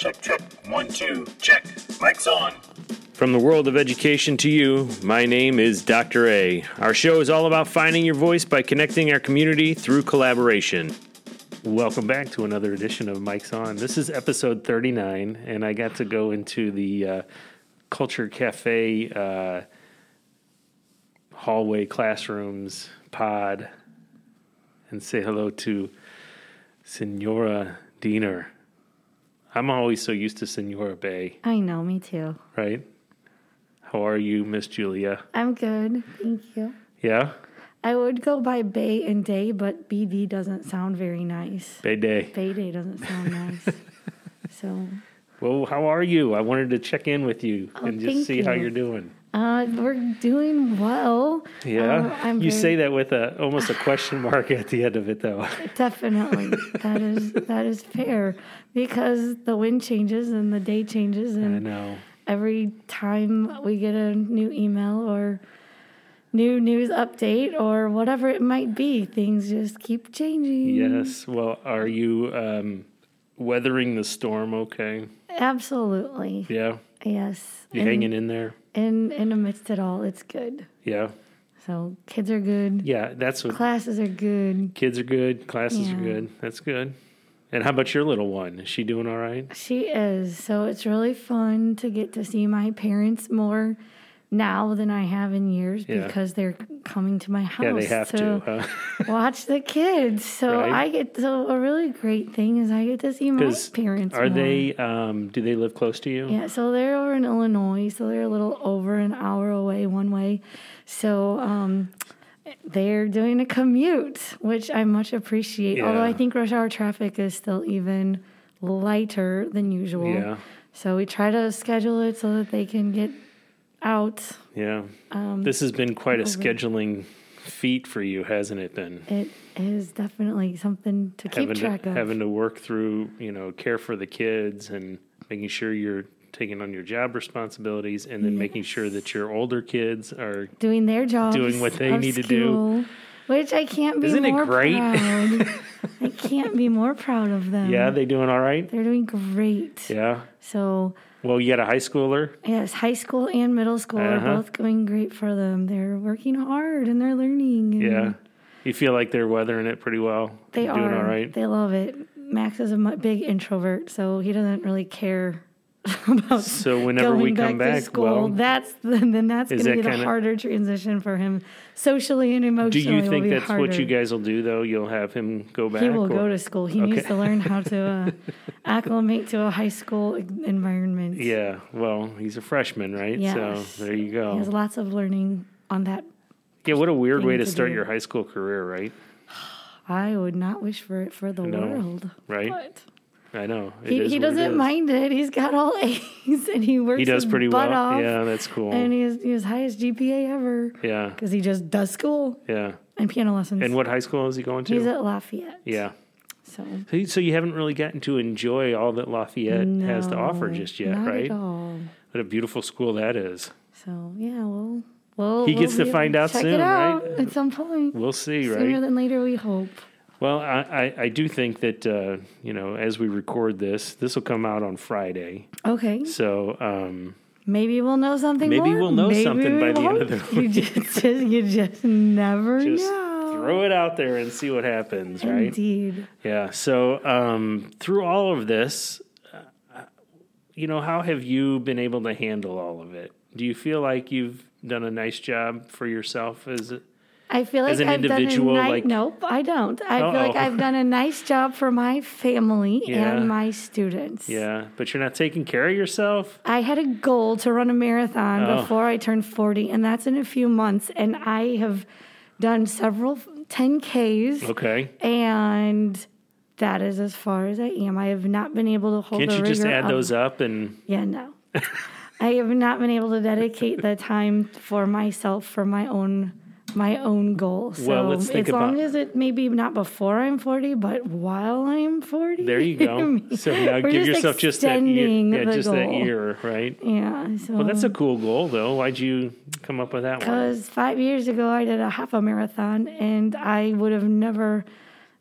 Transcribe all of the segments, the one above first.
Check, check. One, two, check. Mic's on. From the world of education to you, my name is Dr. A. Our show is all about finding your voice by connecting our community through collaboration. Welcome back to another edition of Mic's On. This is episode 39, and I got to go into the uh, Culture Cafe uh, hallway classrooms pod and say hello to Senora Diener. I'm always so used to Senora Bay, I know, me too. right? How are you, Miss Julia? I'm good. Thank you. Yeah? I would go by Bay and Day, but BD doesn't sound very nice. Bay Day. Bay Day doesn't sound nice. so, Well, how are you? I wanted to check in with you Oh, and just see how you're doing. Uh, we're doing well. Yeah? Uh, you very- say that with a almost a question mark at the end of it though. Definitely, that is that is fair because the wind changes and the day changes, I and know. every time we get a new email or new news update or whatever it might be, things just keep changing. Yes. Well, are you um, weathering the storm okay? Absolutely. Yeah. Yes. You And hanging in there? In in amidst it all, it's good. Yeah. So kids are good. Yeah, that's what Classes are good. kids are good, classes are good. That's good. And how about your little one? Is she doing all right? She is. So it's really fun to get to see my parents more now than I have in years Yeah. because they're coming to my house Yeah, they have to. Huh? watch the kids. So Right. I get so a really great thing is I get to see my parents. Are more. they? Um, do they live close to you? Yeah, so they're over in Illinois, so they're a little over an hour away one way. So um, they're doing a commute, which I much appreciate. Although I think rush hour traffic is still even lighter than usual. Yeah. So we try to schedule it so that they can get out. Yeah. Um, this has been quite a scheduling feat for you, hasn't it been? It is definitely something to keep having track to, of. having to work through, you know, care for the kids and making sure you're taking on your job responsibilities and then making sure that your older kids are doing their job, Doing what they need to do. Which I can't be Isn't it great? proud. I can't be more proud of them. yeah, they doing all right? They're doing great. Yeah. So, Well, you got a high schooler? yes, high school and middle school Uh-huh. are both going great for them. They're working hard and they're learning. And Yeah. You feel like they're weathering it pretty well? They are doing all right? They love it. Max is a big introvert, so he doesn't really care about So whenever going we back come to back, school. well, that's then that's going to that be the kinda- harder transition for him socially and emotionally. do you will think be that's what you guys will do though? You'll have him go back? He will or- go to school. He needs to learn how to uh, acclimate to a high school environment. Yeah. Well, he's a freshman, right? Yes. So there you go. He has lots of learning on that. Yeah, what a weird way to to start do. your high school career, right? I would not wish for it for the No. world. Right? But I know. He, he doesn't mind it. He's got all A's and he works He does pretty butt well. off. Yeah, that's cool. And he has his highest GPA ever yeah, because he just does school yeah. and piano lessons. And what high school is he going to? He's at Lafayette. yeah. So So you- So you haven't really gotten to enjoy all that Lafayette has to offer just yet, right? At all. What a beautiful school that is. So yeah, well, well, He we'll gets to find out soon, out right? At some point, We'll see, sooner right? Sooner than later, we hope. Well, I, I, I do think that, uh, you know, as we record this, this will come out on Friday. Okay, So, um, maybe we'll know something. Maybe more. we'll know Maybe something by the end of the You just, you just never just know. throw it out there and see what happens, right? Indeed. Yeah. So um, through all of this, uh, you know, how have you been able to handle all of it? Do you feel like you've done a nice job for yourself? Is it? I feel like As an I've individual, done a ni- like- nope, I don't. I Uh-oh. feel like I've done a nice job for my family Yeah. and my students. Yeah, but you're not taking care of yourself. I had a goal to run a marathon Oh. before I turned 40, and that's in a few months. And I have done several 10Ks, Okay. and that is as far as I am. I have not been able to hold Can't you just add of- those up and Yeah, no. I have not been able to dedicate the time for myself for my own my own goal. So Well, let's think as long about- as it maybe not before I'm 40, but while I'm 40. there you go. so now give just yourself just that year, yeah, the just that year, right? Yeah. So Well, that's a cool goal, though. Why'd you come up with that one? Because five years ago, I did a half a marathon, and I would have never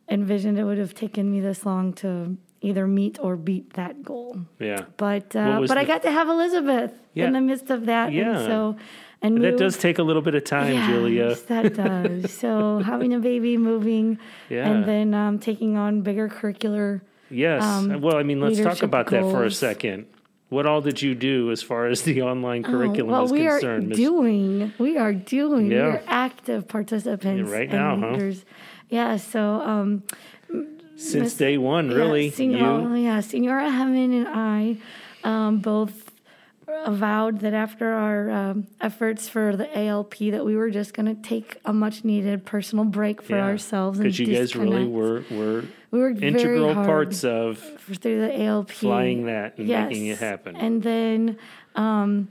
envisioned it would have taken me this long to either meet or beat that goal. Yeah. But uh, but I got to have Elizabeth Yeah. in the midst of that, Yeah. and so and That does take a little bit of time, Julia. yes, Julia. that does. so having a baby, moving, Yeah. and then um, taking on bigger curricular. Yes. um, well, I mean, let's talk about that for a second. What all did you do as far as the online curriculum Oh, well, is we are concerned? Doing. We are doing. Yeah. We're active participants Yeah, right and now, huh? Yeah. So um, Since Miss- day one, really. Yeah, Sen- you, yeah, Senora Hemming and I um, both avowed that after our um, efforts for the ALP that we were just going to take a much needed personal break for ourselves and because you guys really were were we were integral parts of through the ALP flying that and making it happen. and then um,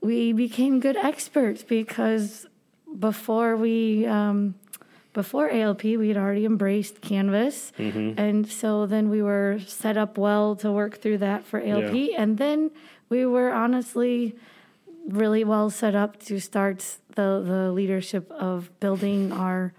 we became good experts because before we um, before ALP, we had already embraced Canvas, Mm-hmm. and so then we were set up well to work through that for ALP, Yeah. and then we were honestly really well set up to start the the leadership of building our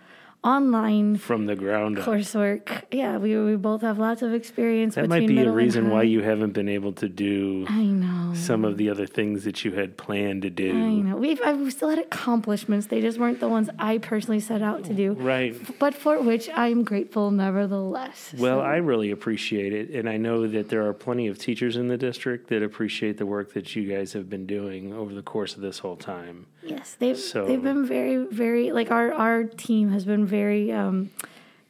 online from the ground up. coursework. Yeah, we we both have lots of experience. That might be a reason why you haven't been able to do I know. some of the other things that you had planned to do. I know. We've I've still had accomplishments. They just weren't the ones I personally set out to do. Right. But for which I am grateful nevertheless. Well, So, I really appreciate it. And I know that there are plenty of teachers in the district that appreciate the work that you guys have been doing over the course of this whole time. Yes, they've so- they've been very very like our our team has been very um,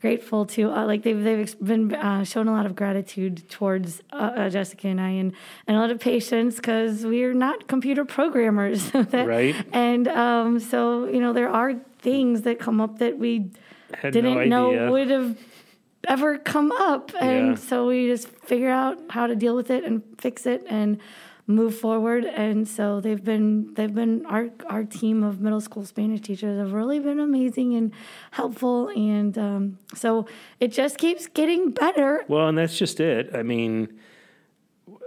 grateful to uh, like they've they've been uh, shown a lot of gratitude towards uh, uh, Jessica and I and and a lot of patience because we're not computer programmers. that- Right. And um, so you know there are things that come up that we Had didn't no know would have ever come up. And Yeah. so we just figure out how to deal with it and fix it and move forward. And so they've been they've been our our team of middle school Spanish teachers have really been amazing and helpful. And um, so it just keeps getting better. Well, and that's just it. I mean,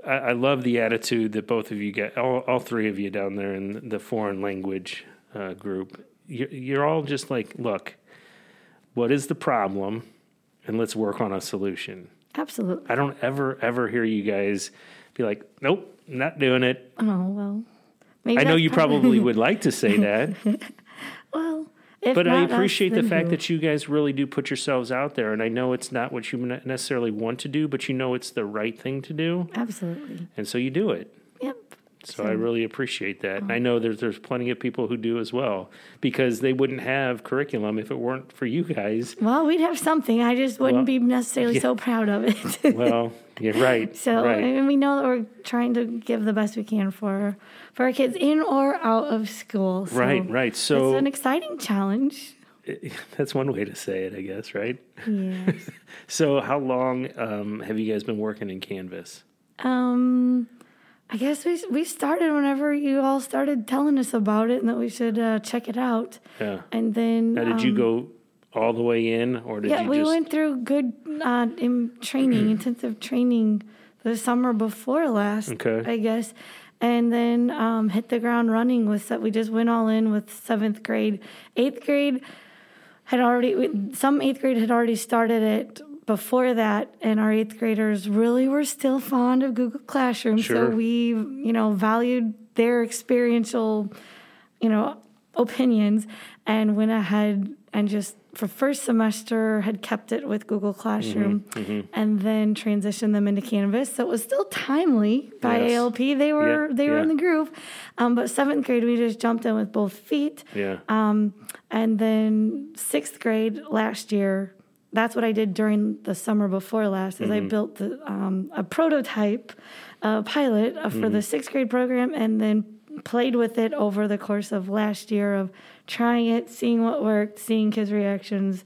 I, I love the attitude that both of you get, all, all three of you down there in the foreign language uh, group. You're, you're all just like, look, what is the problem? And let's work on a solution. Absolutely. I don't ever, ever hear you guys be like, nope, not doing it. Oh well. Maybe I know you probably would like to say that, well. But I not us, appreciate the fact who? that you guys really do put yourselves out there. And I know it's not what you necessarily want to do, but you know it's the right thing to do. absolutely. And so you do it. Yep. So I really appreciate that. And I know there's there's plenty of people who do as well because they wouldn't have curriculum if it weren't for you guys. Well, we'd have something. I just wouldn't Well, be necessarily yeah. so proud of it. Well, you're right. So right. and we know that we're trying to give the best we can for for our kids in or out of school. So right, right. So it's an exciting challenge. that's one way to say it, I guess, right? Yes. So how long um, have you guys been working in Canvas? um, I guess we we started whenever you all started telling us about it and that we should uh, check it out. Yeah. And then Now, did you go all the way in, or did Um, Yeah, you we just? went through good uh, in training, intensive training the summer before last, Okay. I guess. And then um, hit the ground running with that. We just went all in with seventh grade. Eighth grade had already, some eighth grade had already started it before that. And our eighth graders really were still fond of Google Classroom. Sure. So we, you know, valued their experiential you know, opinions and went ahead and just for first semester had kept it with Google Classroom Mm-hmm, and then transitioned them into Canvas. So it was still timely by Yes. ALP. They were Yeah, they were in the groove. Um, but seventh grade we just jumped in with both feet. yeah. Um, and then sixth grade last year, that's what I did during the summer before last. Is I built the, um, a prototype, uh, pilot uh, for the sixth grade program, and then played with it over the course of last year of trying it, seeing what worked, seeing kids' reactions,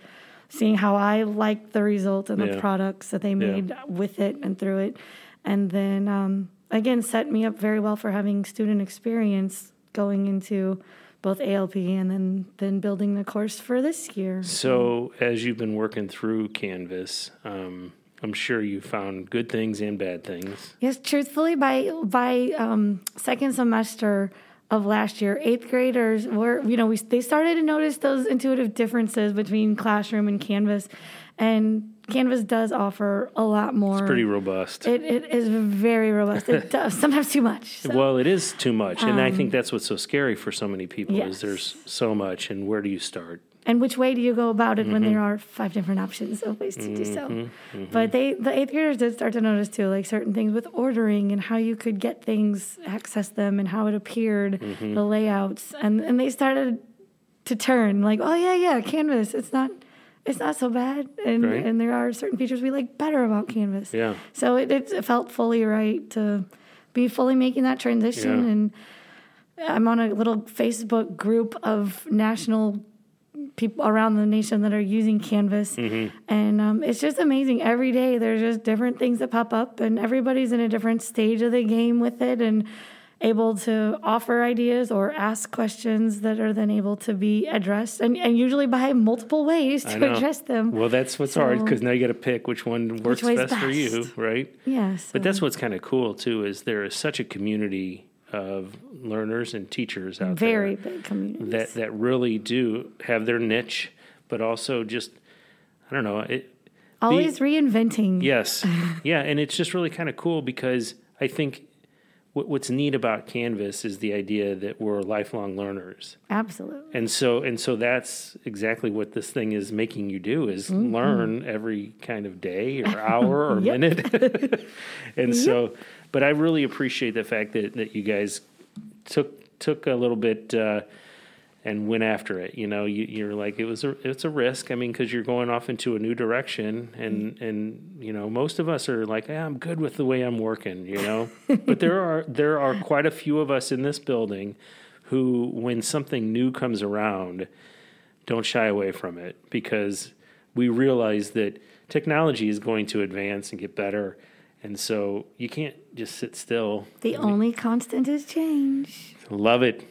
seeing how I liked the result and the Yeah. products that they made with it and through it, and then um, again set me up very well for having student experience going into both ALP and then then building the course for this year. So, as you've been working through Canvas, um, I'm sure you found good things and bad things. Yes, truthfully, by by um, second semester of last year, eighth graders were you know we they started to notice those intuitive differences between classroom and Canvas, and Canvas does offer a lot more. It's pretty robust. It, it is very robust. It does sometimes too much. So. well, it is too much, and I think that's what's so scary for so many people Yes. is there's so much, and where do you start? and which way do you go about it when Mm-hmm. there are five different options of ways to do so? But they, the eighth graders did start to notice too, like certain things with ordering and how you could get things, access them, and how it appeared, Mm-hmm. the layouts, and and they started to turn like, oh yeah, yeah, Canvas, it's not. It's not so bad, and Right. and there are certain features we like better about Canvas. Yeah. So it, it felt fully right to be fully making that transition. Yeah. And I'm on a little Facebook group of national people around the nation that are using Canvas. Mm-hmm. And um, it's just amazing. Every day there's just different things that pop up, and everybody's in a different stage of the game with it and able to offer ideas or ask questions that are then able to be addressed and, and usually by multiple ways to address them. Well, that's what's hard because now you got to pick which one works way's best, for you, right? Yes. But that's what's kind of cool too is there is such a community of learners and teachers out very there Very big community. that that really do have their niche, but also just I don't know it. Always reinventing. Yes, yeah, and it's just really kind of cool because I think what's neat about Canvas is the idea that we're lifelong learners. Absolutely. and so and so that's exactly what this thing is making you do is Mm-hmm. learn every kind of day or hour or minute and so but i really appreciate the fact that that you guys took took a little bit uh and went after it you know? You, you're like it was a it's a risk. I mean because you're going off into a new direction and and you know most of us are like "Ah, i'm good with the way i'm working you know? But there are there are quite a few of us in this building who when something new comes around don't shy away from it because we realize that technology is going to advance and get better. And so you can't just sit still. The only constant is change. Love it.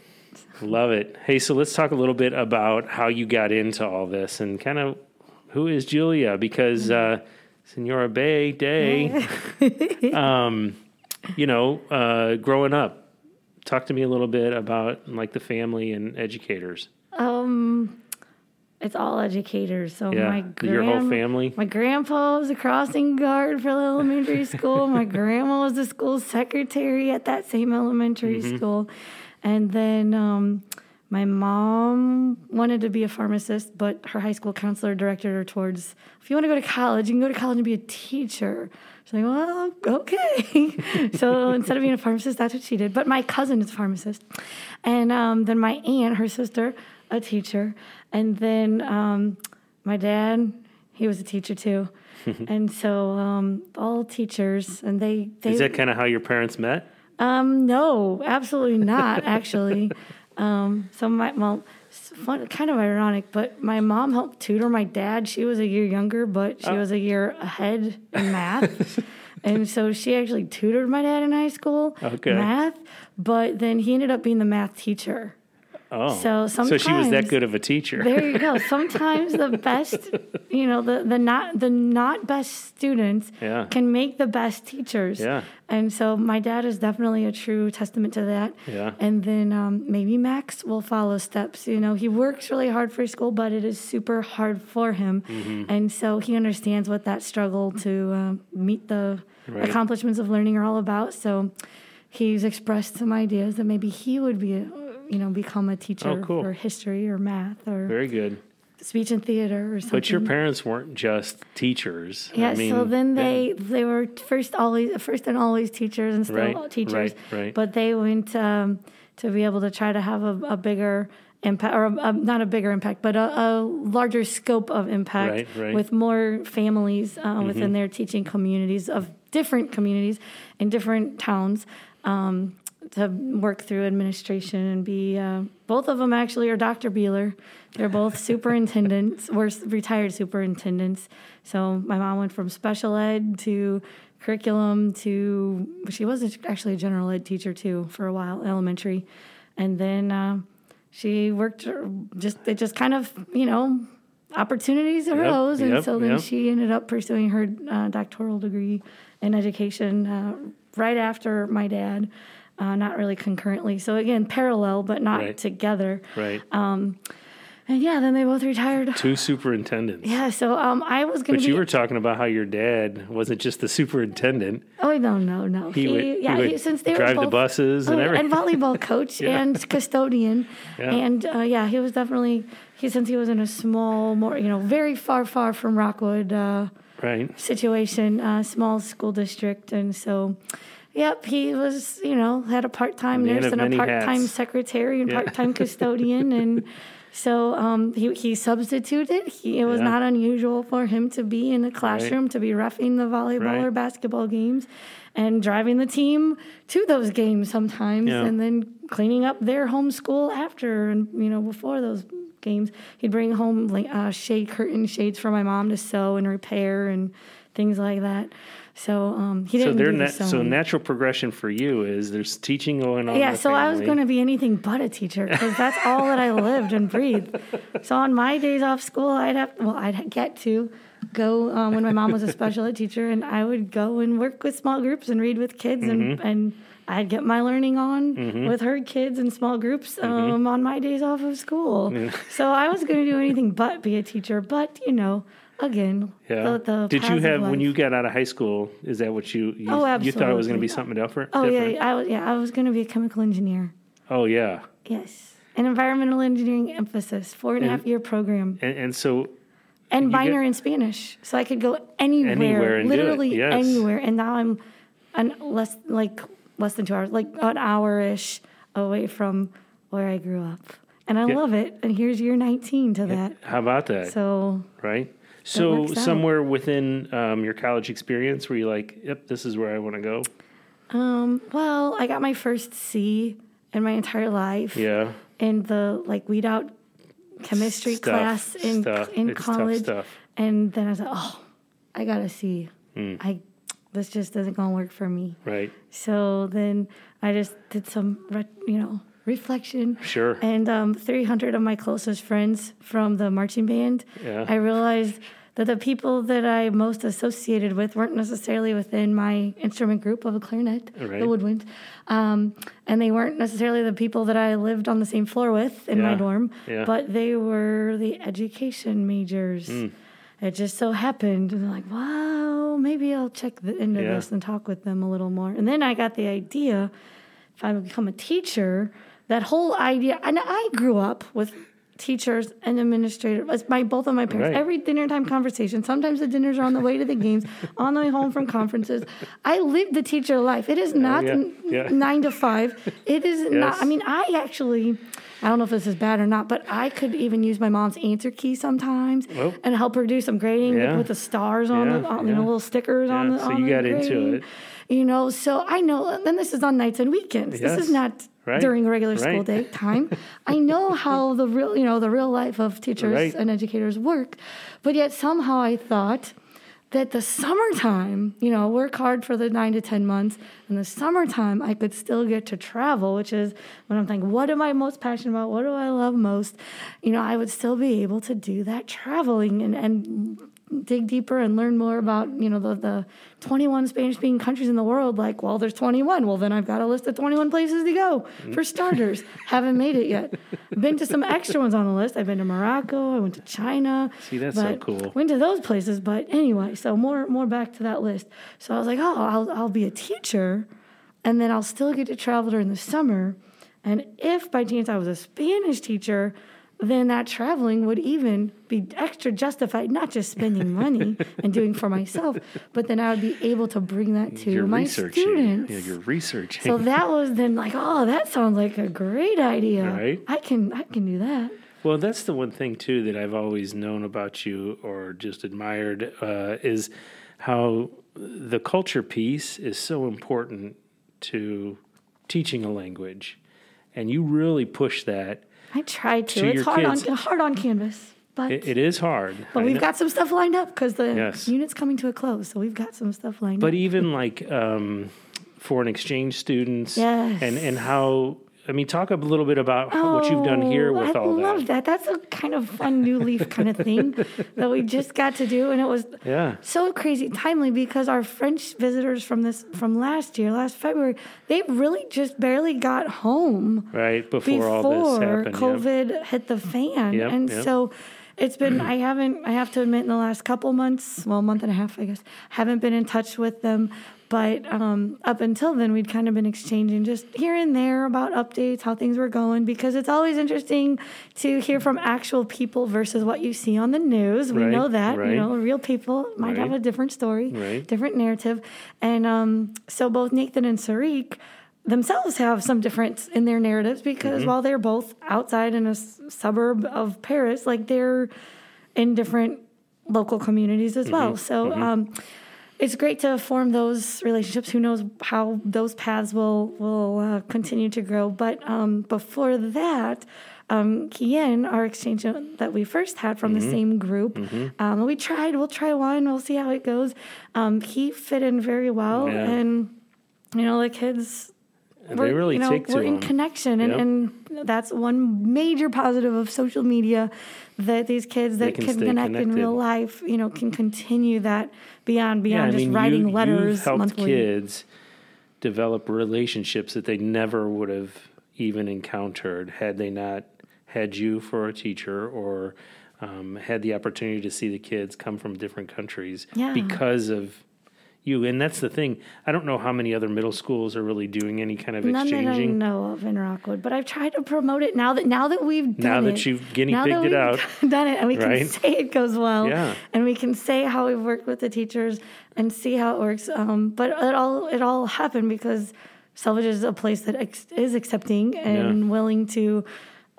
Love it. Hey, so let's talk a little bit about how you got into all this and kind of who is Julia because uh, Senora Bay Day, um, you know, uh, growing up, talk to me a little bit about like the family and educators. Um, it's all educators. So Yeah, my your whole family? My grandpa was a crossing guard for the elementary school. My grandma was the school secretary at that same elementary Mm-hmm. school, and then um, my mom wanted to be a pharmacist, but her high school counselor directed her towards if you want to go to college, you can go to college and be a teacher. She's like, well, okay. so instead of being a pharmacist, that's what she did. But my cousin is a pharmacist. And um, then my aunt, her sister, a teacher. And then um, my dad, he was a teacher too. and so um, all teachers, and they, they Is that kind of how your parents met? Um, no, absolutely not, actually. um, so my well, fun, kind of ironic, but my mom helped tutor my dad. She was a year younger, but she was a year ahead in math. and so she actually tutored my dad in high school, Okay. math, but then he ended up being the math teacher. Oh, So so she was that good of a teacher. There you go. Sometimes the best, you know, the the not the not best students Yeah. can make the best teachers. Yeah. And so my dad is definitely a true testament to that. Yeah. And then um, maybe Max will follow steps. You know, he works really hard for school, but it is super hard for him, Mm-hmm. and so he understands what that struggle to uh, meet the Right. accomplishments of learning are all about. So he's expressed some ideas that maybe he would be. You know, become a teacher Oh, cool. for history or math or Very good. speech and theater or something. But your parents weren't just teachers. Yeah, I mean, so then they they were first always first and always teachers and still Right, teachers. right, right. But they went um, to be able to try to have a, a bigger impact, or a, a- not a bigger impact, but a, a larger scope of impact Right, right. Mm-hmm. with more families uh, within their teaching communities of different communities in different towns. Um, to work through administration and be uh, both of them actually are Dr. Beeler. They're both superintendents, s- retired superintendents. So my mom went from special ed to curriculum to she was actually a general ed teacher too for a while, elementary, and then uh, she worked just it just kind of you know opportunities arose, and yep, so then yep. she ended up pursuing her uh, doctoral degree in education uh, right after my dad. Uh, not really concurrently. So again, parallel, but not Right. together. right. And yeah, then they both retired. Two superintendents. Yeah, so um, I was going But to be. you were talking about how your dad wasn't just the superintendent. oh no, no, no. He, would, yeah, he he- since they drive were the both, buses and Oh, everything. volleyball coach Yeah. and custodian, Yeah. and uh, yeah, he was definitely he since he was in a small, more you know, very far, far from Rockwood uh, right. situation, uh, small school district, and so. Yep, he was, you know, had a part-time nurse and a part-time secretary and Yeah. part-time custodian, and so um, he he substituted. He, it was Yeah. not unusual for him to be in the classroom, to be roughing the volleyball Right. or basketball games, and driving the team to those games sometimes, Yeah. and then cleaning up their home school after, and you know before those games, he'd bring home like uh, shade curtain shades for my mom to sew and repair and things like that. So um, he So didn't the na- so natural progression for you is there's teaching going on. Yeah, so I was going to be anything but a teacher because that's all that I lived and breathed. So on my days off school, I'd have well, I'd get to go um, when my mom was a special ed teacher, and I would go and work with small groups and read with kids, and Mm-hmm. and I'd get my learning on with her kids in small groups um, Mm-hmm. on my days off of school. So I was going to do anything but be a teacher. But you know, again, Yeah. the, the Did you have when you got out of high school? Is that what you you, Oh, you thought it was going to be something different? Oh different? yeah, I was yeah I was going to be a chemical engineer. Oh yeah. Yes. An environmental engineering emphasis, four and a half year program, And, and so and get- in Spanish. So I could go anywhere, Anywhere and literally yes. anywhere. And now I'm an less like less than two hours, like an hour ish away from where I grew up. And I Yeah. love it. And here's year 19 to that. how about that? So right. So somewhere within um, your college experience, were you like, "Yep, this is where I want to go"? um well, I got my first C in my entire life. Yeah. in the like weed out chemistry Stuff, class in stuff. in It's college, and then I was like, oh, I gotta see, Hmm. I this just isn't gonna work for me. Right. So then I just did some you know reflection. Sure. And um, 300 of my closest friends from the marching band, Yeah. I realized that the people that I most associated with weren't necessarily within my instrument group of a clarinet, Right. the woodwind, um, and they weren't necessarily the people that I lived on the same floor with in my dorm, Yeah. but they were the education majors. Hmm. It just so happened, and I'm like, wow, maybe I'll check the, into Yeah. this and talk with them a little more. And then I got the idea if I would become a teacher, that whole idea, and I grew up with teachers and administrators, my both of my parents. Right. Every dinner time conversation. Sometimes the dinners are on the way to the games, on the way home from conferences. I lived the teacher life. It is oh, not yeah. Yeah. nine to five. It is not. I mean, I actually. I don't know if this is bad or not, but I could even use my mom's answer key sometimes Oh. and help her do some grading Yeah. with the stars on Yeah, the on, you know little stickers on Yeah, the so on you the got into it. You know, so I know, and this is on nights and weekends. Yes. This is not Right. during regular school Right. day time. I know how the real, you know, the real life of teachers Right. and educators work, but yet somehow I thought that the summertime, you know, work hard for the nine to ten months, and the summertime I could still get to travel, which is when I'm thinking, what am I most passionate about? What do I love most? You know, I would still be able to do that traveling and and dig deeper and learn more about you know the, the 21 spanish speaking countries in the world like well there's 21 well then i've got a list of 21 places to go for mm. starters. Haven't made it yet. Been to some extra ones on the list. I've been to morocco i went to china See, that's so cool. went to those places but anyway so more more back to that list. So i was like oh i'll, I'll be a teacher and then i'll still get to travel during the summer. And if by chance i was a spanish teacher then that traveling would even be extra justified, not just spending money and doing for myself, but then I would be able to bring that to you're my students. Yeah, you're researching. so that was then like, oh, that sounds like a great idea. Right. I can I can do that. Well, that's the one thing too that I've always known about you, or just admired, uh, is how the culture piece is so important to teaching a language, and you really push that. I tried to. To it's hard kids. on hard on canvas, but It, it is hard, but I we've know. got some stuff lined up because the Yes. unit's coming to a close, so we've got some stuff lined But up. But even like um, foreign exchange students, Yes. and and how I mean, talk a little bit about how- what you've done here Oh, with I all that. I love that. that. That's a kind of fun new leaf kind of thing that we just got to do, and it was Yeah. so crazy timely because our French visitors from this from last year, last February, they really just barely got home Right before, before all this happened. COVID hit the fan, Yep, and yep. so. It's been, I haven't, I have to admit, in the last couple months, well, a month and a half, I guess, haven't been in touch with them. But um, up until then, we'd kind of been exchanging just here and there about updates, how things were going, because it's always interesting to hear from actual people versus what you see on the news. We Right, know that, right. you know, real people might have a different story, Right. different narrative. And um, so both Nathan and Sarik themselves have some difference in their narratives because Mm-hmm. while they're both outside in a s- suburb of Paris, like they're in different local communities as Mm-hmm. well. So um, it's great to form those relationships. Who knows how those paths will will uh, continue to grow? But um, before that. Um, Kian, our exchange that we first had from Mm-hmm. the same group, um, we tried. We'll try one. We'll see how it goes. Um, he fit in very well, Yeah. and you know the kids And they really you know, take to we're in them. connection, and, Yep. and that's one major positive of social media that these kids that can can, connect in real life, you know, can continue that beyond Yeah, beyond I just mean, writing you, letters You've helped monthly. kids develop relationships that they never would have even encountered had they not had you for a teacher or um, had the opportunity to see the kids come from different countries Yeah. because of you. And that's the thing. I don't know how many other middle schools are really doing any kind of None that I exchanging. know of in Rockwood, but I've tried to promote it now that now that we've done Now that it, you've guinea pigged it out. done it, and we Right? can say it goes well, Yeah. and we can say how we've worked with the teachers and see how it works. Um, but it all it all happened because Selvidge is a place that ex- is accepting and Yeah. willing to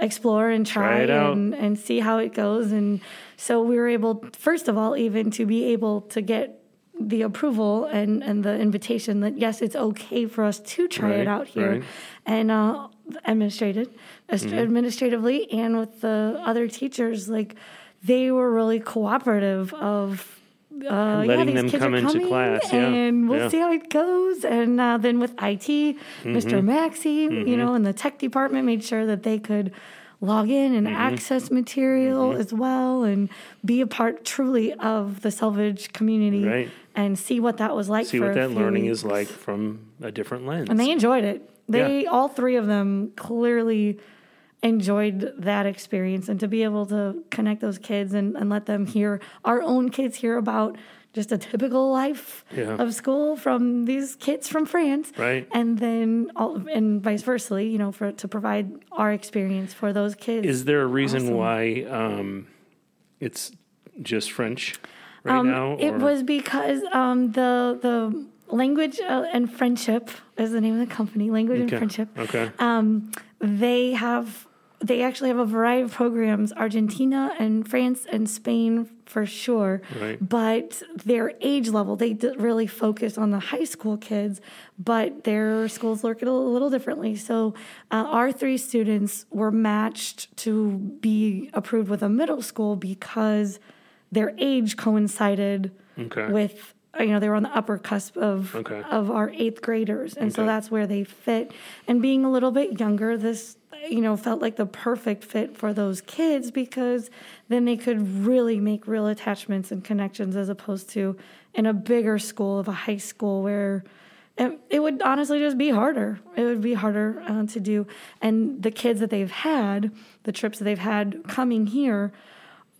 explore and try, Try and and see how it goes. And so we were able, first of all, even to be able to get the approval and, and the invitation that yes, it's okay for us to try Right, it out here, right. and uh, administrated, Mm-hmm. administratively, and with the other teachers, like they were really cooperative of. Uh, yeah, Letting these them kids come are into coming, class, yeah, and we'll yeah. see how it goes. And uh, then with IT, Mr. Maxey, you know, and the tech department made sure that they could log in and access material as well, and be a part truly of the Selvidge community, Right. And see what that was like. See what that learning weeks. is like from a different lens. And they enjoyed it. They Yeah. all three of them clearly enjoyed that experience and to be able to connect those kids and, and let them hear our own kids hear about just a typical life Yeah. of school from these kids from France. Right. And then all and vice versa, you know, for to provide our experience for those kids. Is there a reason Awesome. why um, it's just French right now? Um, It was because um, the the language uh, and friendship is the name of the company. Language Okay. and friendship. Okay. Um, they have they actually have a variety of programs, Argentina and France and Spain for sure. Right. But their age level, they really focus on the high school kids, but their schools look a little differently. So uh, our three students were matched to be approved with a middle school because their age coincided Okay. with you know they were on the upper cusp of Okay. of our eighth graders and so that's where they fit and being a little bit younger this you know felt like the perfect fit for those kids because then they could really make real attachments and connections as opposed to in a bigger school of a high school where it, it would honestly just be harder. It would be harder uh, to do. And the kids that they've had, the trips that they've had coming here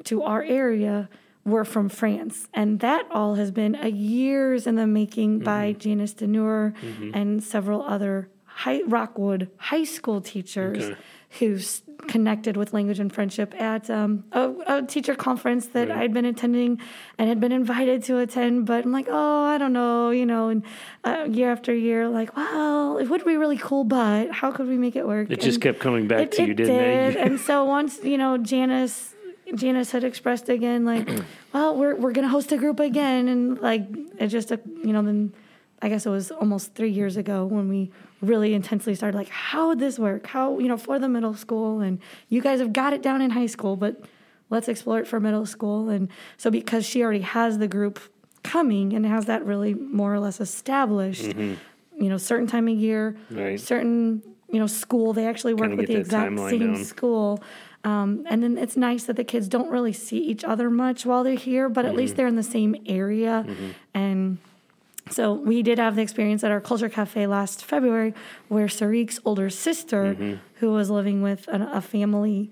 to our area were from France. And that all has been a years in the making by Janice Deneur and several other high, Rockwood high school teachers Okay. who's connected with language and friendship at um, a, a teacher conference that Right. I'd been attending and had been invited to attend. But I'm like, oh, I don't know, you know, and uh, year after year, like, well, it would be really cool, but how could we make it work? It just kept coming back it, to you, it didn't did. it? and so once you know Janice, Janice had expressed again, like, well, we're we're gonna host a group again, and like it just took you know then. I guess it was almost three years ago when we really intensely started like, how would this work? How, you know, for the middle school and you guys have got it down in high school, but let's explore it for middle school. And so because she already has the group coming and has that really more or less established, you know, certain time of year, Right. certain you know school. They actually work Kinda with the exact same down. school. Um, and then it's nice that the kids don't really see each other much while they're here, but at Mm-hmm. least they're in the same area. And so we did have the experience at our culture cafe last February where Sariq's older sister, Mm-hmm. who was living with an, a family,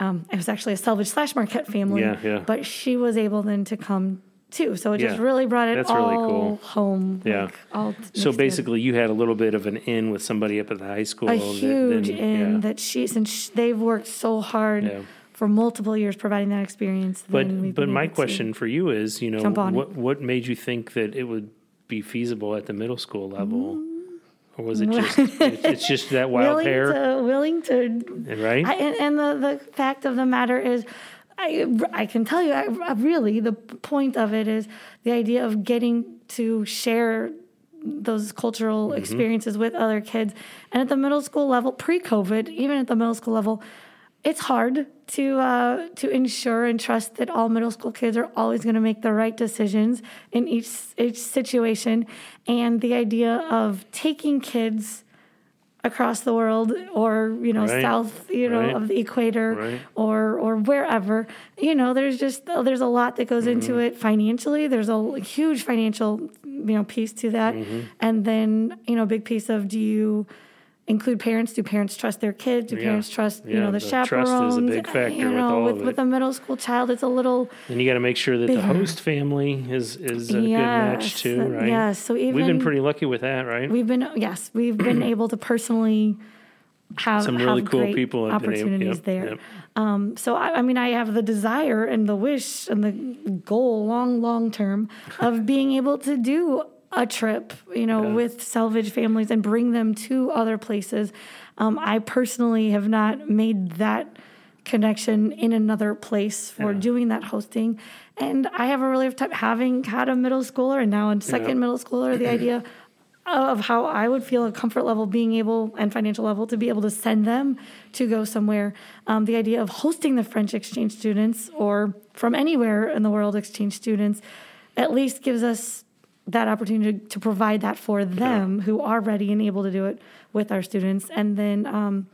um, it was actually a Selvidge slash Marquette family, Yeah, yeah. but she was able then to come too. So it just really brought it That's all really cool. home. Yeah. like, So basically, you had a little bit of an in with somebody up at the high school. a that huge then- in yeah. that she since sh- they've worked so hard Yeah. for multiple years providing that experience. But but my question for you is, you know, Jump on what what made you think that it would be feasible at the middle school level, mm. or was it just it's it's just that wild willing hair, to willing to right? I, and, and the, the fact of the matter is, I, I can tell you, I, I really, the point of it is the idea of getting to share those cultural Mm-hmm. experiences with other kids. And at the middle school level, pre COVID, even at the middle school level, it's hard to uh, to ensure and trust that all middle school kids are always going to make the right decisions in each each situation, and the idea of taking kids across the world or you know Right. south you know Right. of the equator Right. or or wherever you know there's just there's a lot that goes into Mm-hmm. it financially there's a huge financial you know piece to that Mm-hmm. and then you know big piece of do you include parents do parents trust their kids do Yeah. parents trust you know the, the trust is a chaperones big factor you with know all with, of it. with a middle school child it's a little and you got to make sure that the host family is is a good match too, right? yes. So even we've been pretty lucky with that, right? We've been yes, we've been able to personally have Some really have cool people have been able- opportunities yep, there. yep. Um, so I, I mean, I have the desire and the wish and the goal, long, long term, of being able to do a trip, you know, Yeah. with Selvidge families and bring them to other places. Um, I personally have not made that connection in another place for Yeah. doing that hosting. And I have a really tough time having had a middle schooler and now a second Yeah. middle schooler, the idea of how I would feel a comfort level being able and financial level to be able to send them to go somewhere. Um, the idea of hosting the French exchange students or from anywhere in the world exchange students at least gives us that opportunity to provide that for them who are ready and able to do it with our students. And then um,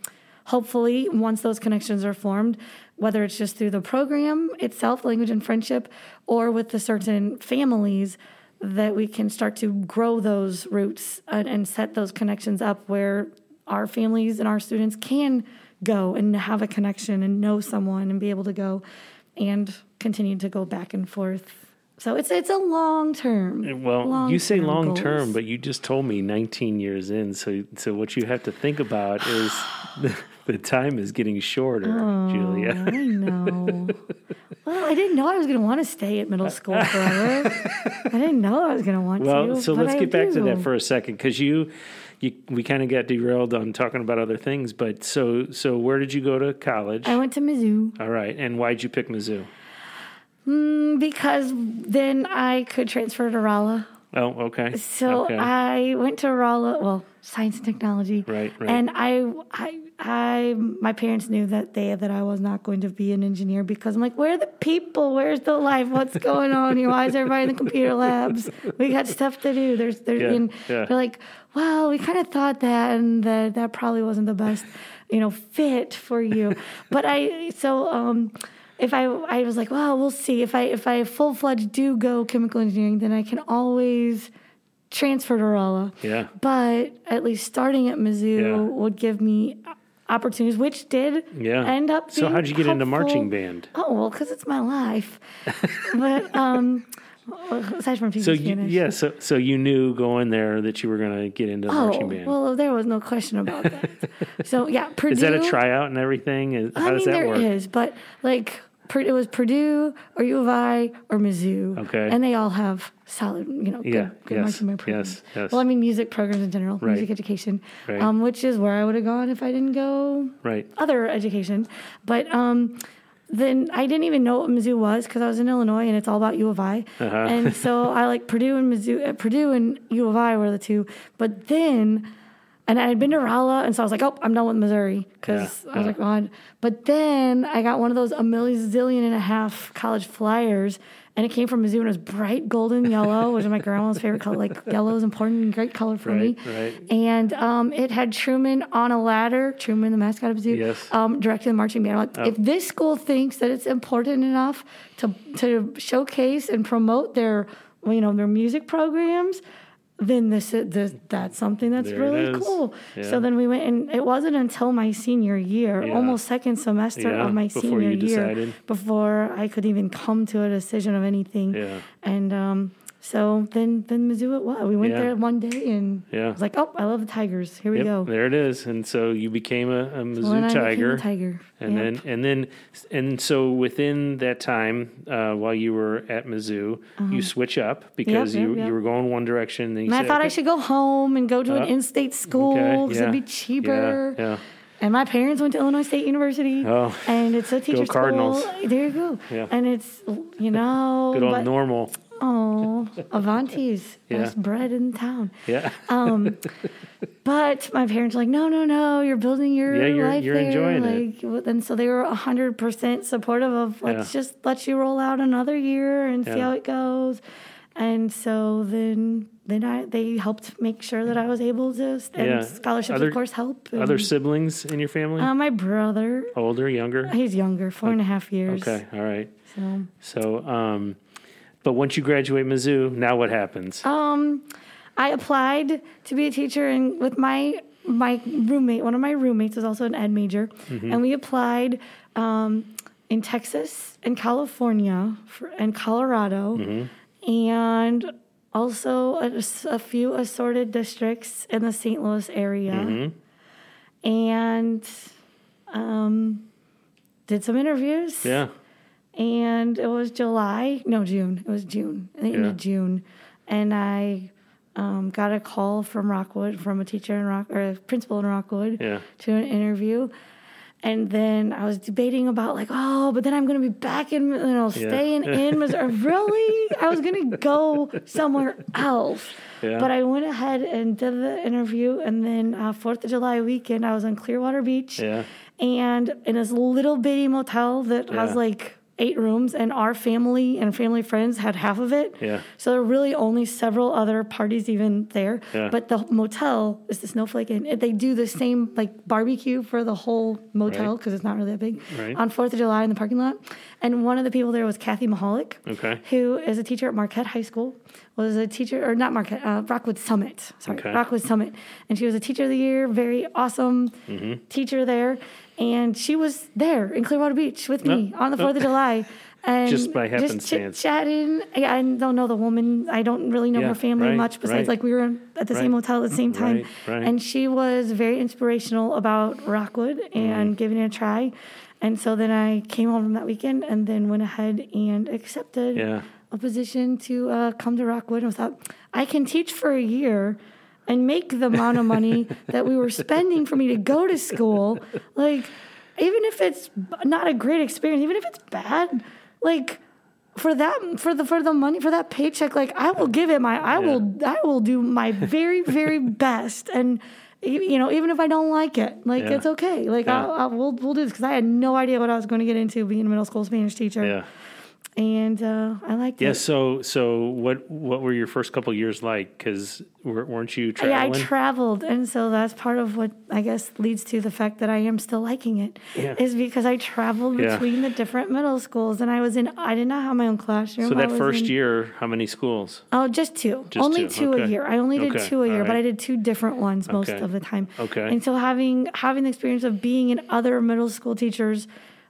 hopefully, once those connections are formed, whether it's just through the program itself, language and friendship, or with the certain families, that we can start to grow those roots and, and set those connections up where our families and our students can go and have a connection and know someone and be able to go and continue to go back and forth. So it's it's a long term. Eh, well, you say long term, but you just told me 19 years in. So, so what you have to think about is the, the time is getting shorter, Julia. Oh, I know. well, I didn't know I was going to want to stay at middle school forever. I didn't know I was going to want Well, to. Well, so let's I get back to that for a second, because you, you, we kind of got derailed on talking about other things. But so, so where did you go to college? I went to Mizzou All right, and why'd you pick Mizzou? Because then I could transfer to Rolla. Oh, okay. So okay. I went to Rolla, well, science and technology. Right, right. And I, I, I, my parents knew that day that I was not going to be an engineer because I'm like, where are the people? Where's the life? What's going on here? Why is everybody in the computer labs? We got stuff to do. There's, there's, Yeah, and yeah. they're like, well, we kind of thought that, and that that probably wasn't the best, you know, fit for you. but I, so, um, if I I was like, well, we'll see. If I if I full fledged do go chemical engineering, then I can always transfer to Rolla. Yeah. But at least starting at Mizzou Yeah. would give me opportunities, which did Yeah. end up. So how'd you get into marching band? Oh well, because it's my life. but um, aside from teaching So you, Spanish. yeah, so so you knew going there that you were going to get into Oh marching band. well, there was no question about that. so yeah, Purdue. is that a tryout and everything? How I does mean, that there work? is, but like it was Purdue or U of I or Mizzou. Okay. And they all have solid, you know, good, Yeah, good yes, marching band programs. yes, yes. Well, I mean, music programs in general, Right. music education, Right. um, which is where I would have gone if I didn't go Right. other education. But um, then I didn't even know what Mizzou was because I was in Illinois and it's all about U of I. Uh-huh. And so I like Purdue and Mizzou, uh, Purdue and U of I were the two. But then And I had been to Rolla, and so I was like, oh, I'm done with Missouri because Yeah, I was yeah. like, God. But then I got one of those a million zillion and a half college flyers, and it came from Mizzou, and it was bright golden yellow, which is my grandma's favorite color. Like yellow is important and great color for me. Right, right. And um, it had Truman on a ladder, Truman, the mascot of Mizzou, Yes. um, directing the marching band. I'm like, if this school thinks that it's important enough to to showcase and promote their, you know, their music programs, then this, is- this that's something that's There really cool. Yeah. So then we went, and it wasn't until my senior year, Yeah. almost second semester Yeah, of my before senior year, decided. before I could even come to a decision of anything. Yeah. And um, so then then Mizzou it was. We went Yeah. there one day, and Yeah. I was like, oh, I love the Tigers. Here we Yep, go. there it is. And so you became a, a Mizzou I became a Tiger. Tiger. And Yep. then, and then, and so within that time, uh, while you were at Mizzou, you switch up because Uh-huh. Yep, you you were going one direction. And I said, thought I should go home and go to an Uh, in-state school okay, because yeah, it'd be cheaper. Yeah, yeah. And my parents went to Illinois State University. Oh, and it's a teacher Cardinals. school. There you go. Yeah. And it's you know, Good old but, normal. oh, Avanti's Yeah. best bread in town. Yeah. Um, but my parents were like, no, no, no, you're building your Yeah, you're- life you're there. enjoying it. like, And so they were hundred percent supportive of let's Yeah. just let you roll out another year and see how it goes. And so then, then I they helped make sure that I was able to, and Yeah. scholarships Other- of course help. And, Other siblings in your family? uh, my brother, Older, younger? he's younger, four and a half years. Okay, all right. So, So, um, but once you graduate Mizzou, now what happens? um, I applied to be a teacher, and with my my roommate, one of my roommates was also an ed major, Mm-hmm. and we applied um, in Texas and California for, and Colorado, Mm-hmm. And also a, a few assorted districts in the St. Louis area, Mm-hmm. and um, did some interviews. yeah. and it was July, no June. It was June, the end Yeah. of June, and I um, got a call from Rockwood from a teacher in Rock or a principal in Rockwood Yeah. to an interview. And then I was debating about like, oh, but then I'm going to be back in, you know, staying in Missouri. really? I was going to go somewhere else. Yeah. But I went ahead and did the interview. And then uh, Fourth of July weekend, I was on Clearwater Beach Yeah. and in this little bitty motel that Yeah. has like eight rooms and our family and family friends had half of it Yeah. so there were really only several other parties even there Yeah. but the motel is the snowflake inn they do the same like barbecue for the whole motel Right. because it's not really that big Right. on fourth of july in the parking lot and one of the people there was kathy mahalik Okay. who is a teacher at Marquette High School, was a teacher, or not Marquette, uh, Rockwood Summit. Sorry, Okay. Rockwood Summit. And she was a teacher of the year, very awesome Mm-hmm. teacher there. And she was there in Clearwater Beach with me on the 4th of July. And Just by Just happenstance. chatting. I, don't know the woman. I don't really know Yeah, her family right, much besides right. like we were at the same hotel at the same time. Right, right. And she was very inspirational about Rockwood and giving it a try. And so then I came home from that weekend and then went ahead and accepted Yeah. a position to uh, come to Rockwood. And I thought, I can teach for a year and make the amount of money that we were spending for me to go to school. Like, even if it's not a great experience, even if it's bad, like for that for the for the money for that paycheck, like I will give it my I will I will do my very very best and. You know, even if I don't like it, like Yeah. it's okay. Like Yeah. I'll, I'll, we'll we'll do this because I had no idea what I was going to get into being a middle school Spanish teacher, Yeah. And uh, I liked Yeah. it. So, so what, what were your first couple years like? Cause weren't you Yeah, I traveled, and so that's part of what I guess leads to the fact that I am still liking it. Yeah. Is because I traveled Yeah. between the different middle schools, and I was in. I did not have my own classroom. so that first in- year, how many schools? Oh, just two. Just only two, two, a year. I only did Okay, two a year, all but. I did two different ones most Okay. of the time. Okay. And so having having the experience of being in other middle school teachers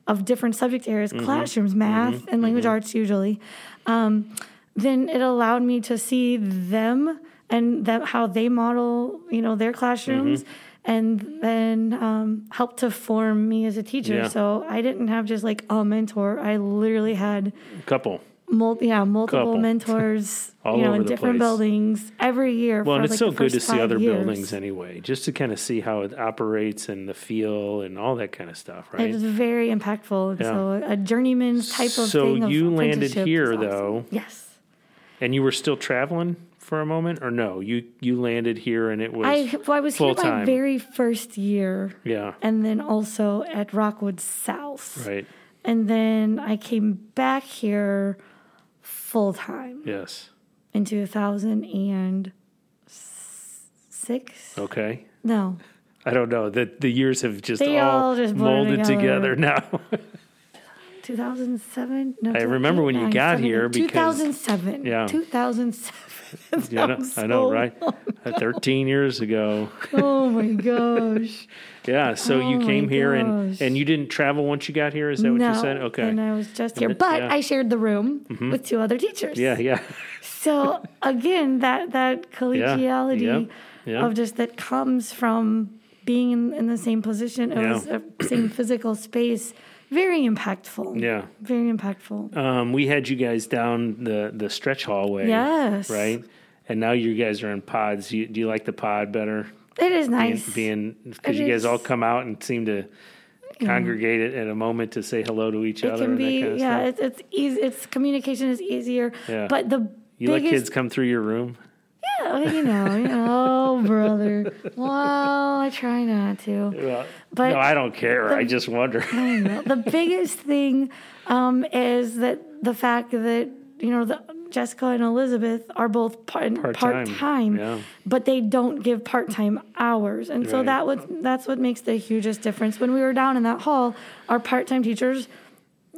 of different subject areas, Mm-hmm. classrooms, math and language arts usually, um, then it allowed me to see them and them, how they model, you know, their classrooms. Mm-hmm. And then um, help to form me as a teacher. Yeah. So I didn't have just like a mentor. I literally had a Couple. Mul- yeah, multiple Couple. mentors, All you know, in different place. buildings every year. Well, and it's like so good to see other years. buildings anyway, just to kind of see how it operates and the feel and all that kind of stuff, right? It's very impactful. Yeah. So a journeyman's type of So thing. of you landed here, awesome. though. Yes. and you were still traveling for a moment, or no? You you landed here and it was I well, I was here my very first year, yeah, and then also at Rockwood South, right. and then I came back here full time Yes. in two thousand and six. Okay. No, I don't know. The the years have just They all, all just molded together, together. now. 2007. No, I remember when you got here because- 2007. Yeah. 2007. Yeah, I know, Sounds I know, right? Uh, Thirteen years ago. Oh my gosh. Yeah. So you Oh my came here and gosh. and you didn't travel once you got here. Is that what no, you said? Okay. And I was just here, but yeah. Mm-hmm. I shared the room with two other teachers. Yeah. Yeah. So again, that that collegiality Yep. Yep. of just that comes from being in, in the same position. It Yeah. was a same physical space. Very impactful. Yeah. Very impactful. Um, we had you guys down the the stretch hallway. Yes. Right. And now you guys are in pods. You, do you like the pod better? It is nice. Being because you guys all come out and seem to congregate at, at a moment to say hello to each it other. can and be kind of yeah it's, it's easy it's communication is easier Yeah. but the You let kids come through your room. yeah, you know you know oh brother well i try not to Well, But no, I don't care. I just wonder. I know. the biggest thing um, is that the fact that you know the Jessica and Elizabeth are both part Part-time, yeah. but they don't give part time hours, and so that was that's what makes the hugest difference. When we were down in that hall, our part time teachers.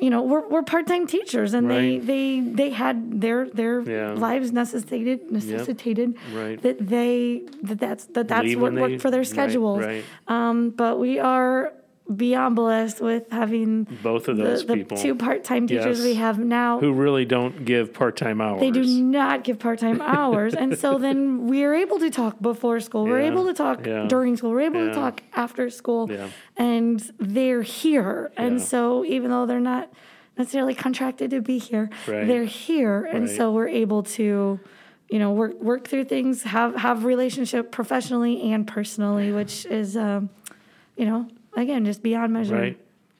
You know, we're, we're part time teachers, and Right. they, they they had their their Yeah. lives necessitated necessitated Right. that they that that's that that's Leave what worked they- for their right, schedules. right. Um, but we are beyond blessed with having Both of the, those the people. two part-time teachers Yes. we have now. Who really don't give part time hours. they do not give part-time hours. And so then we're able to talk before school. We're able to talk yeah, during school. We're able yeah. to talk after school. And they're here. And so even though they're not necessarily contracted to be here Right. they're here. And Right. so we're able to you know work work through things have have relationship professionally and personally which is um, you know again just beyond measure Right.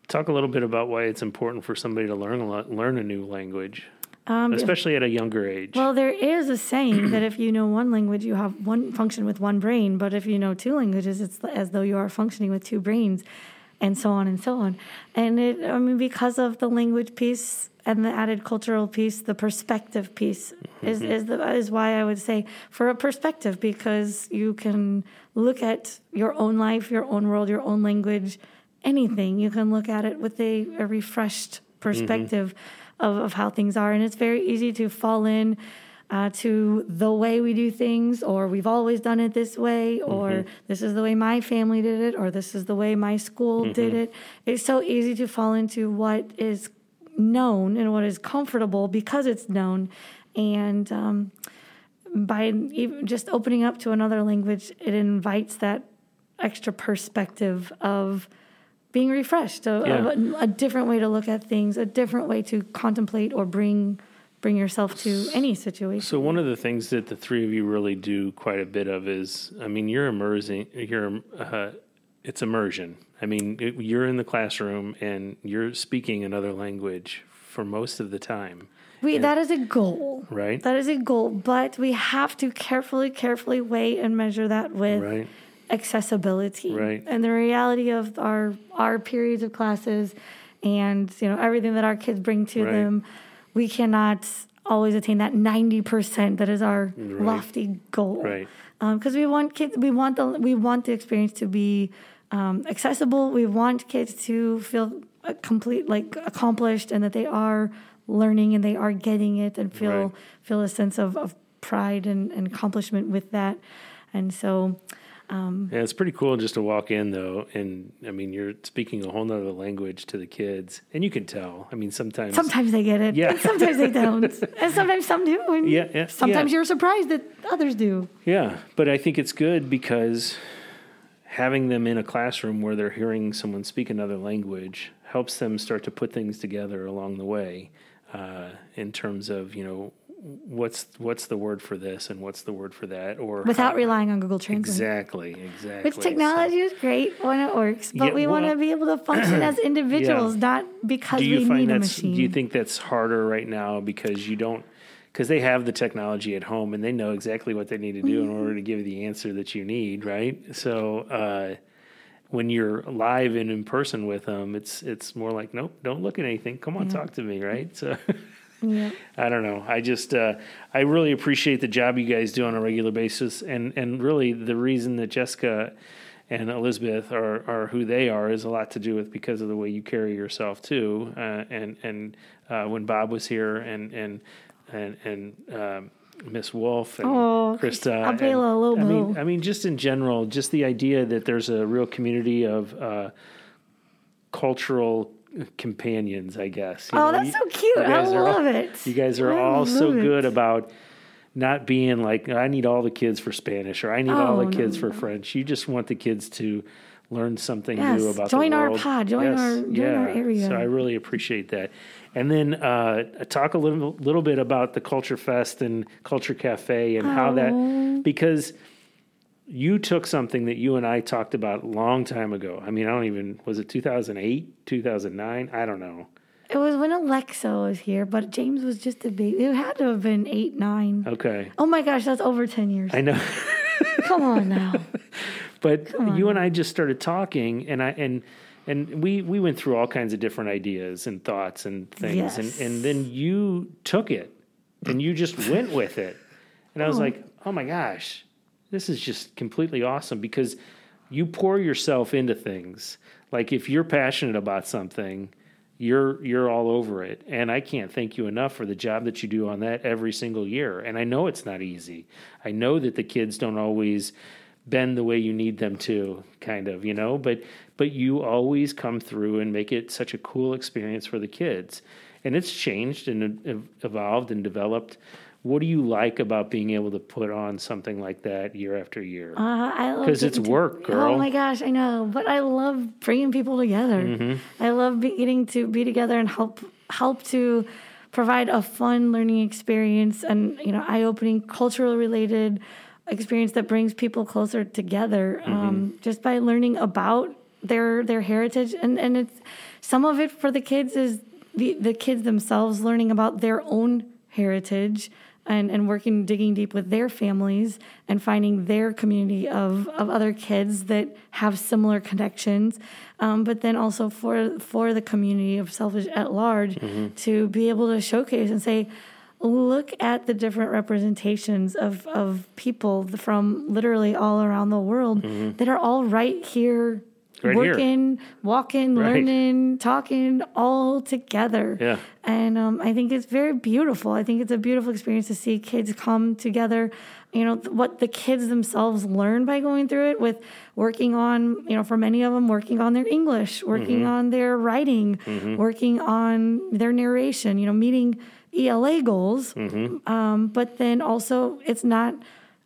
Talk a little bit about why it's important for somebody to learn a lot, learn a new language, especially at a younger age. Um, Well, there is a saying that if you know one language, you have one function with one brain, but if you know two languages, it's as though you are functioning with two brains, and so on and so on. And it, I mean, because of the language piece and the added cultural piece, the perspective piece is is the, is why I would say for a perspective because you can look at your own life, your own world, your own language, anything. You can look at it with a, a refreshed perspective of, of how things are. And it's very easy to fall in uh, to the way we do things, or we've always done it this way, or this is the way my family did it, or this is the way my school did it. It's so easy to fall into what is known and what is comfortable because it's known. And um, by even just opening up to another language, it invites that extra perspective of being refreshed, of, Yeah. a, a different way to look at things, a different way to contemplate or bring bring yourself to any situation. So one of the things that the three of you really do quite a bit of is, I mean, you're immersing, you're, uh, it's immersion. I mean, it, you're in the classroom and you're speaking another language for most of the time, We that is a goal. right? That is a goal, but we have to carefully, carefully weigh and measure that with Right. accessibility. Right. And the reality of our our periods of classes and you know everything that our kids bring to Right. them, we cannot always attain that 90% that is our lofty goal. Right. Because we want kids we want the we want the experience to be um, accessible. We want kids to feel uh, complete like accomplished and that they are learning and they are getting it and feel Right. feel a sense of, of pride and, and accomplishment with that. And so um, Yeah, it's pretty cool just to walk in though, and I mean, you're speaking a whole nother language to the kids, and you can tell. I mean, sometimes, sometimes they get it. Yeah. And sometimes they don't. and sometimes some do. And Yeah, yeah, sometimes yeah. you're surprised that others do. yeah, but I think it's good because having them in a classroom where they're hearing someone speak another language helps them start to put things together along the way, uh, in terms of you know what's what's the word for this and what's the word for that, or Without how- relying on Google Translate. exactly, exactly. Which technology is great when it works, but Yeah, we want to be able to function as individuals, not because do you we need a machine. do you think that's harder right now because you don't because they have the technology at home and they know exactly what they need to do in order to give you the answer that you need, right? So uh, when you're live and in person with them, it's it's more like, nope, don't look at anything. Come on, talk to me, right? So. Yeah. I don't know. I just uh, I really appreciate the job you guys do on a regular basis, and and really the reason that Jessica and Elizabeth are are who they are is a lot to do with because of the way you carry yourself too. Uh, and and uh, when Bob was here, and and and and um, Miss Wolf and Oh, Krista, and- Lobo. I mean, I mean, just in general, just the idea that there's a real community of uh, cultural companions, I guess. you Oh, know? that's You- so cute. I are all- love it. You guys are I all so love it. good about not being like, I need all the kids for Spanish or I need all Oh, the kids no, for no. French. You just want the kids to learn something Yes, new about join our pod, join our- join our area. So I really appreciate that. And then uh, talk a little little bit about the Culture Fest and Culture Cafe and how Oh. that because you took something that you and I talked about a long time ago. I mean, I don't even was it 2008, 2009? I don't know. It was when Alexa was here, but James was just a baby. It had to have been eight, nine. Okay. Oh my gosh, that's over 10 years. I know. Come on now. But you and I just started talking, and I and and we we went through all kinds of different ideas and thoughts and things, Yes. and and then you took it, and you just went with it, and I was oh. like, oh my gosh, this is just completely awesome because you pour yourself into things. Like if you're passionate about something, you're you're all over it. And i can't thank you enough for the job that you do on that every single year. And i know it's not easy. I know that the kids don't always bend the way you need them to kind of you know but but you always come through and make it such a cool experience for the kids and it's changed and evolved and developed what do you like about being able to put on something like that year after year Uh, I love 'Cause it's to- work, girl. Oh my gosh, I know, but I love bringing people together. Mm-hmm. I love be, getting to be together and help help to provide a fun learning experience and you know eye opening, cultural related experience that brings people closer together. Mm-hmm. Um, just by learning about their their heritage and and it's some of it for the kids is the the kids themselves learning about their own heritage and, and working digging deep with their families and finding their community of, of other kids that have similar connections um, but then also for for the community of Selvidge at large to be able to showcase and say look at the different representations of, of people from literally all around the world mm-hmm. that are all right here Right here. working walking Right. learning talking all together Yeah. and um, I think it's very beautiful. I think it's a beautiful experience to see kids come together. You know, th- what the kids themselves learn by going through it with working on, you know, for many of them, working on their English, working mm-hmm. on their writing, mm-hmm. working on their narration, you know, meeting ELA goals. Um, but then also, it's not,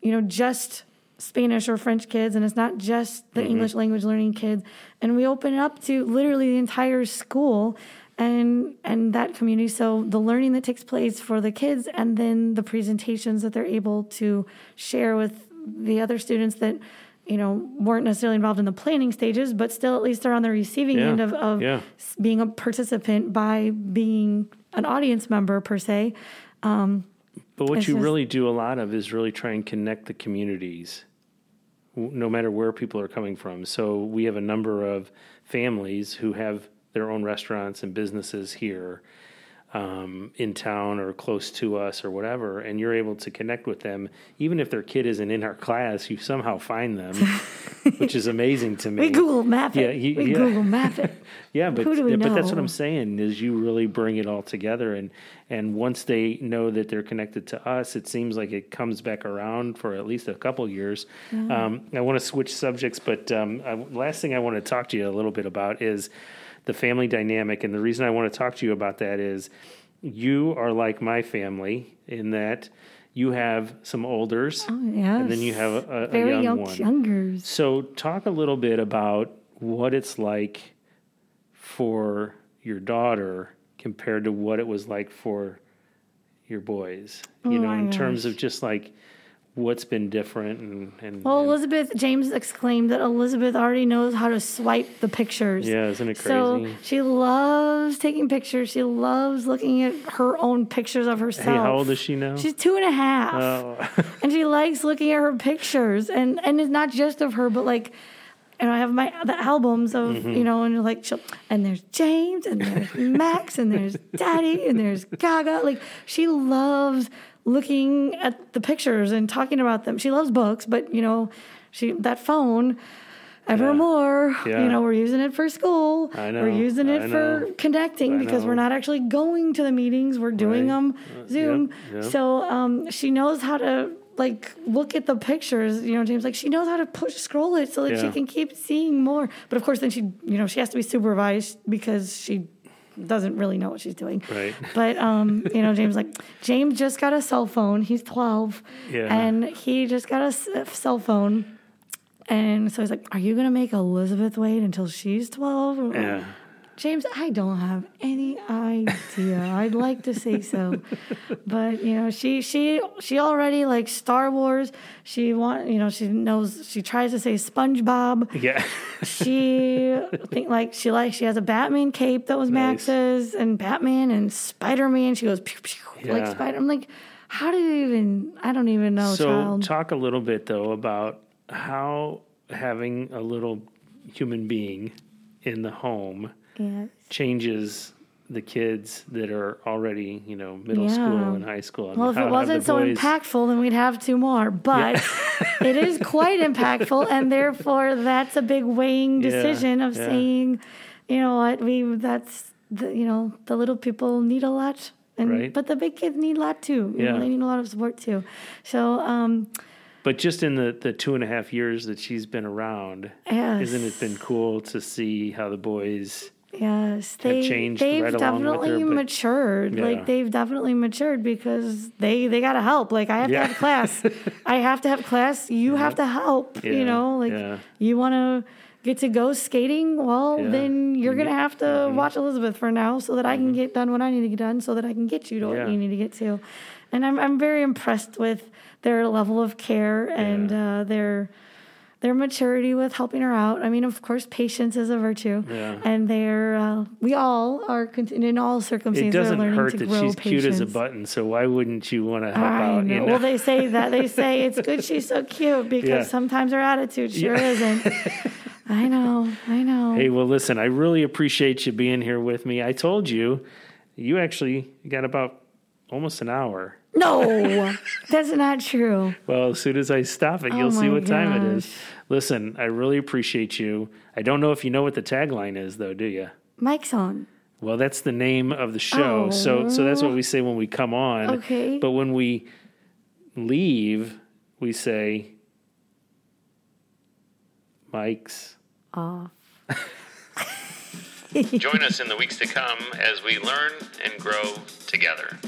you know, just Spanish or French kids, and it's not just the English language learning kids. And we open it up to literally the entire school and and that community. So the learning that takes place for the kids, and then the presentations that they're able to share with the other students that you know weren't necessarily involved in the planning stages, but still at least they're on the receiving Yeah. end of, of Yeah. being a participant by being an audience member per se. Um, but what you just- really do a lot of is really try and connect the communities, no matter where people are coming from. So we have a number of families who have their own restaurants and businesses here um, in town or close to us or whatever, and you're able to connect with them, even if their kid isn't in our class. You somehow find them, which is amazing to me. We Google Map it. Yeah, you- we yeah. Google Map it. Yeah, but we but that's what? I'm saying is you really bring it all together and and once they know that they're connected to us, it seems like it comes back around for at least a couple years. Um, I want to switch subjects, but um, I, last thing I want to talk to you a little bit about is the family dynamic, and the reason I want to talk to you about that is you are like my family in that you have some olders, oh, and then you have a, a, Oh, very young, young one. youngers. So, talk a little bit about what it's like for your daughter compared to what it was like for your boys. You Oh know, in terms of just like what's been different and, and, Well, Elizabeth James exclaimed that Elizabeth already knows how to swipe the pictures. yeah, isn't it crazy? So she loves taking pictures. She loves looking at her own pictures of herself. hey, how old is she now? She's two and a half. oh, and she likes looking at her pictures and and it's not just of her but like and I have my the albums of Mm-hmm. you know and like she'll, and there's James and there's Max and there's Daddy and there's Gaga like she loves looking at the pictures and talking about them. She loves books but you know she that phone evermore Yeah. you know we're using it for school. I know, we're using it for connecting because we're not actually going to the meetings. We're doing Right. them Uh, zoom. yep, yep. so um, she knows how to like look at the pictures you know james? Like she knows how to push scroll it so that she can keep seeing more. But of course then she you know she has to be supervised because she doesn't really know what she's doing Right. but um you know james like james just got a cell phone he's 12 Yeah. and he just got a cell phone and so he's like are you gonna make elizabeth wait until she's 12 yeah. James, I don't have any idea. I'd like to say so, but you know, she she she already likes Star Wars. She want you know she knows she tries to say SpongeBob. Yeah. She think like she likes she has a Batman cape that was Nice. Max's and Batman and Spider Man. She goes pew, pew, like Spider. I'm like, how do you even? I don't even know, so child. talk a little bit though about how having a little human being in the home yeah. changes the kids that are already, you know, middle Yeah. school and high school. Well, if it wasn't so boys- impactful, then we'd have two more. But it is quite impactful, and therefore that's a big weighing Yeah, decision of yeah. saying, you know what, we that's the you know the little people need a lot, and Right. but the big kids need a lot too. You know, Yeah. they need a lot of support too. So um, But just in the, the two and a half years that she's been around, yes, isn't it been cool to see how the boys Yes, they changed they've right her, definitely but- matured. Yeah. Like they've definitely matured because they they gotta help. Like I have Yeah. to have class. I have to have class. You have to help. Yeah, You know, like yeah. you want to get to go skating. Well, Yeah. then you're gonna have to Mm-hmm. watch Elizabeth for now, so that I can get done what I need to get done, so that I can get you to Yeah. what you need to get to. And I'm I'm very impressed with their level of care and Yeah. uh, their their maturity with helping her out. I mean, of course, patience is a virtue, Yeah. and they're uh, we all are in all circumstances are doesn't learning hurt to that grow she's patience. cute as a button, so why wouldn't you want to help I out? You know? Well, they say that they say it's good she's so cute because Yeah. sometimes her attitude sure isn't. I know, I know. Hey, well, listen, I really appreciate you being here with me. I told you, you actually got about almost an hour. No, that's not true. Well, as soon as I stop it, Oh you'll see what time it is. Gosh. Listen, I really appreciate you. I don't know if you know what the tagline is, though, do you? Mic's on. Well, that's the name of the show. So, so that's what we say when we come on. Okay. But when we leave, we say, Mic's. Off. Join us in the weeks to come as we learn and grow together.